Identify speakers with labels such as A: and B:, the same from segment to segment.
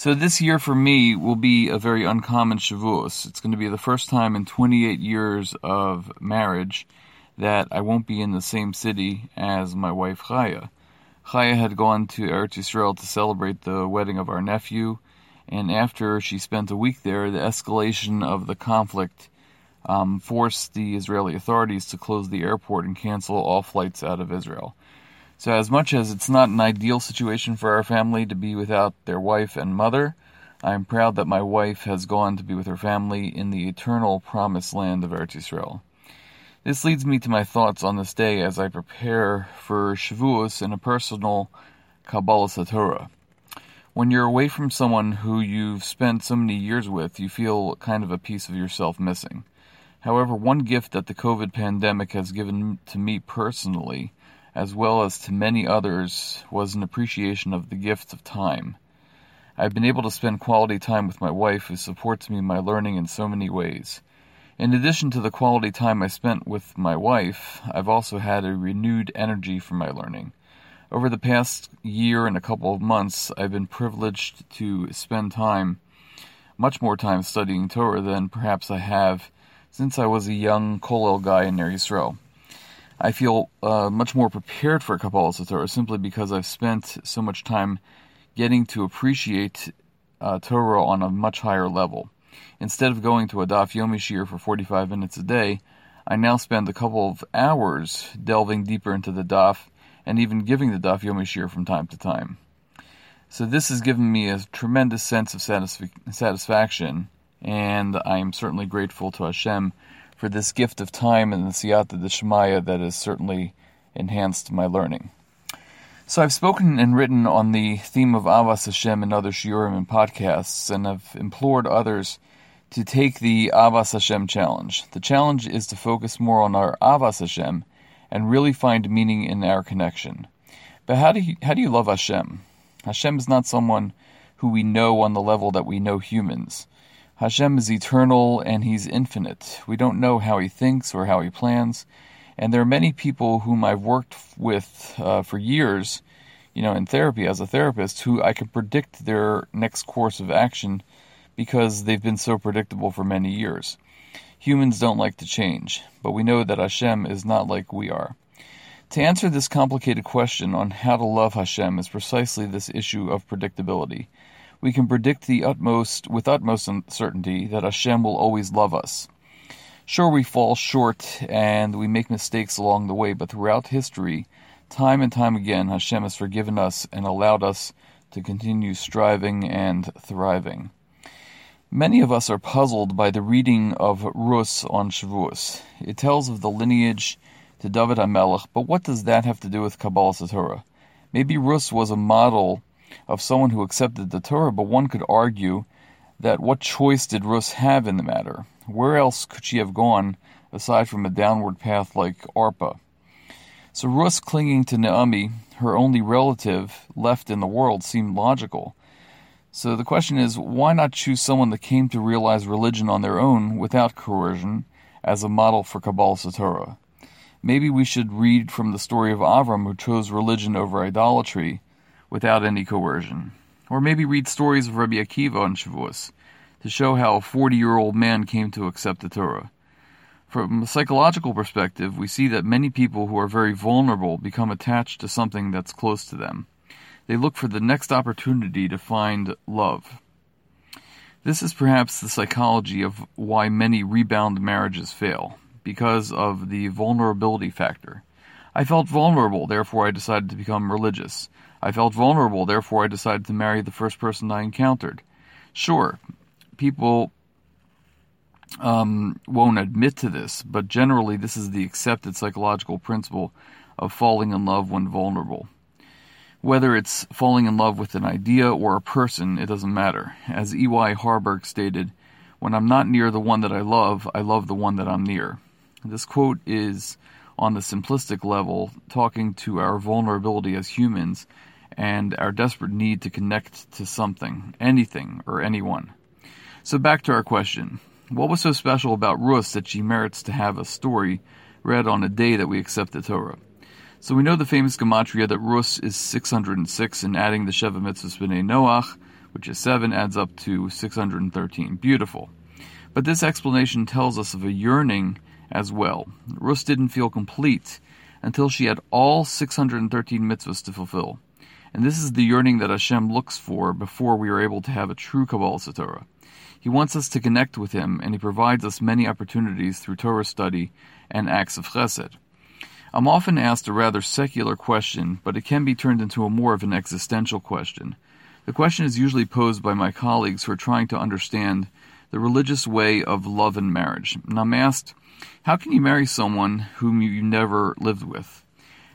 A: So this year for me will be a very uncommon Shavuos. It's going to be the first time in 28 years of marriage that I won't be in the same city as my wife Chaya. Chaya had gone to Eretz Yisrael to celebrate the wedding of our nephew, and after she spent a week there, the escalation of the conflict um, forced the Israeli authorities to close the airport and cancel all flights out of Israel. So, as much as it's not an ideal situation for our family to be without their wife and mother, I am proud that my wife has gone to be with her family in the eternal promised land of Eretz Yisrael. This leads me to my thoughts on this day as I prepare for Shavuos in a personal Kabbalah Torah. When you're away from someone who you've spent so many years with, you feel kind of a piece of yourself missing. However, one gift that the COVID pandemic has given to me personally as well as to many others, was an appreciation of the gift of time. I've been able to spend quality time with my wife, who supports me in my learning in so many ways. In addition to the quality time I spent with my wife, I've also had a renewed energy for my learning. Over the past year and a couple of months, I've been privileged to spend time, much more time studying Torah than perhaps I have since I was a young Kollel guy in Ner Yisrael. I feel uh, much more prepared for Kabbalah Torah simply because I've spent so much time getting to appreciate uh, Torah on a much higher level. Instead of going to a Daf Yomi Shiur for 45 minutes a day, I now spend a couple of hours delving deeper into the Daf and even giving the Daf Yomi Shiur from time to time. So this has given me a tremendous sense of satisf- satisfaction, and I am certainly grateful to Hashem for this gift of time and the siyata d'shmaya that has certainly enhanced my learning. So I've spoken and written on the theme of Avas Hashem and other shiurim and podcasts, and I've implored others to take the Avas Hashem challenge. The challenge is to focus more on our Avas Hashem and really find meaning in our connection. But how do you, how do you love Hashem? Hashem is not someone who we know on the level that we know humans. Hashem is eternal and He's infinite. We don't know how He thinks or how He plans. And there are many people whom I've worked with uh, for years, you know, in therapy as a therapist, who I can predict their next course of action because they've been so predictable for many years. Humans don't like to change, but we know that Hashem is not like we are. To answer this complicated question on how to love Hashem is precisely this issue of predictability we can predict the utmost with utmost certainty that Hashem will always love us. Sure, we fall short and we make mistakes along the way, but throughout history, time and time again, Hashem has forgiven us and allowed us to continue striving and thriving. Many of us are puzzled by the reading of Rus on Shavuos. It tells of the lineage to David HaMelech, but what does that have to do with Kabbalah Torah? Maybe Rus was a model of someone who accepted the Torah, but one could argue that what choice did Rus have in the matter? Where else could she have gone aside from a downward path like Arpa? So Rus clinging to Naomi, her only relative left in the world, seemed logical. So the question is, why not choose someone that came to realize religion on their own without coercion as a model for Kabbalah Torah? Maybe we should read from the story of Avram who chose religion over idolatry without any coercion. Or maybe read stories of Rabbi Akiva on Shavuos to show how a 40 year old man came to accept the Torah. From a psychological perspective, we see that many people who are very vulnerable become attached to something that's close to them. They look for the next opportunity to find love. This is perhaps the psychology of why many rebound marriages fail, because of the vulnerability factor. I felt vulnerable, therefore I decided to become religious. I felt vulnerable, therefore I decided to marry the first person I encountered. Sure, people um, won't admit to this, but generally this is the accepted psychological principle of falling in love when vulnerable. Whether it's falling in love with an idea or a person, it doesn't matter. As E.Y. Harburg stated, when I'm not near the one that I love, I love the one that I'm near. This quote is, on the simplistic level, talking to our vulnerability as humans and our desperate need to connect to something, anything, or anyone. So back to our question. What was so special about Rus that she merits to have a story read on a day that we accept the Torah? So we know the famous gematria that Rus is 606, and adding the Sheva Mitzvahs B'nai Noach which is 7, adds up to 613. Beautiful. But this explanation tells us of a yearning as well. Rus didn't feel complete until she had all 613 mitzvahs to fulfill. And this is the yearning that Hashem looks for before we are able to have a true Kabbalah Torah. He wants us to connect with Him, and He provides us many opportunities through Torah study and acts of chesed. I'm often asked a rather secular question, but it can be turned into a more of an existential question. The question is usually posed by my colleagues who are trying to understand the religious way of love and marriage. And I'm asked, how can you marry someone whom you never lived with?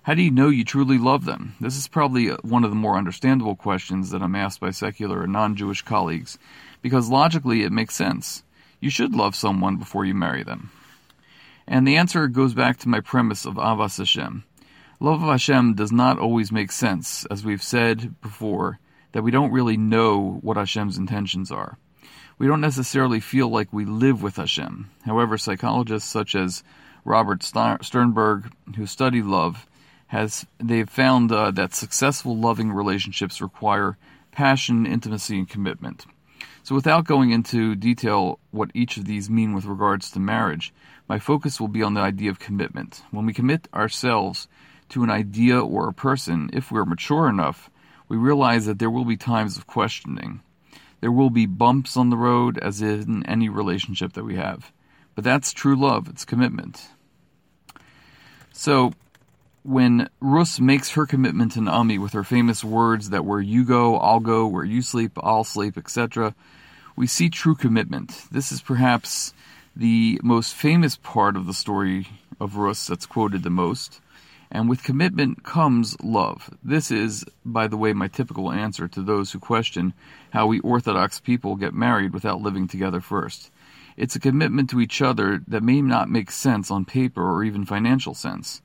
A: How do you know you truly love them? This is probably one of the more understandable questions that I'm asked by secular and non Jewish colleagues, because logically it makes sense. You should love someone before you marry them. And the answer goes back to my premise of Avas Hashem. Love of Hashem does not always make sense, as we've said before, that we don't really know what Hashem's intentions are. We don't necessarily feel like we live with Hashem. However, psychologists such as Robert Sternberg, who study love, has they've found uh, that successful loving relationships require passion, intimacy, and commitment. So, without going into detail what each of these mean with regards to marriage, my focus will be on the idea of commitment. When we commit ourselves to an idea or a person, if we're mature enough, we realize that there will be times of questioning. There will be bumps on the road, as in any relationship that we have. But that's true love, it's commitment. So, when Rus makes her commitment to Naomi with her famous words that where you go, I'll go, where you sleep, I'll sleep, etc., we see true commitment. This is perhaps the most famous part of the story of Rus that's quoted the most. And with commitment comes love. This is, by the way, my typical answer to those who question how we Orthodox people get married without living together first. It's a commitment to each other that may not make sense on paper or even financial sense.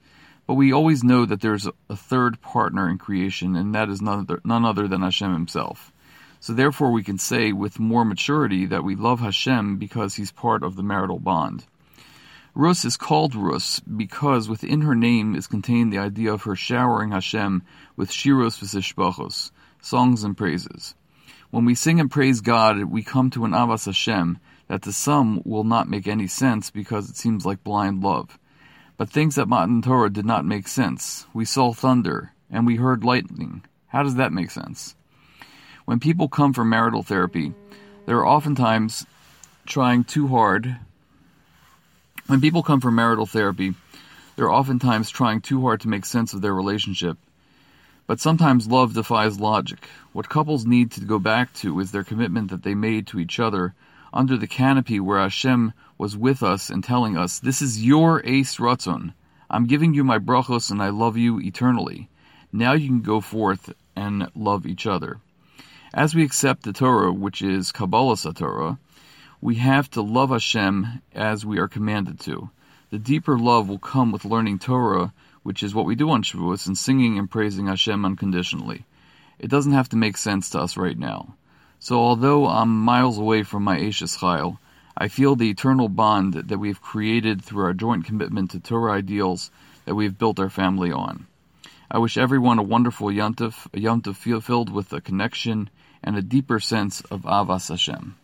A: But we always know that there's a third partner in creation, and that is none other, none other than Hashem himself. So therefore we can say with more maturity that we love Hashem because he's part of the marital bond. Rus is called Rus because within her name is contained the idea of her showering Hashem with shiros v'sishbachos, songs and praises. When we sing and praise God, we come to an Avas Hashem that to some will not make any sense because it seems like blind love. But things at Matan Torah did not make sense. We saw thunder, and we heard lightning. How does that make sense? When people come for marital therapy, they're oftentimes trying too hard. When people come for marital therapy, they're oftentimes trying too hard to make sense of their relationship. But sometimes love defies logic. What couples need to go back to is their commitment that they made to each other under the canopy where Hashem was with us and telling us, This is your Eis Ratzon. I'm giving you my brachos and I love you eternally. Now you can go forth and love each other. As we accept the Torah, which is Kabbalah Torah, we have to love Hashem as we are commanded to. The deeper love will come with learning Torah, which is what we do on Shavuos, and singing and praising Hashem unconditionally. It doesn't have to make sense to us right now. So although I'm miles away from my Eishes Chayil, I feel the eternal bond that we've created through our joint commitment to Torah ideals that we've built our family on. I wish everyone a wonderful Yontif, a Yontif filled with a connection and a deeper sense of Avas Hashem.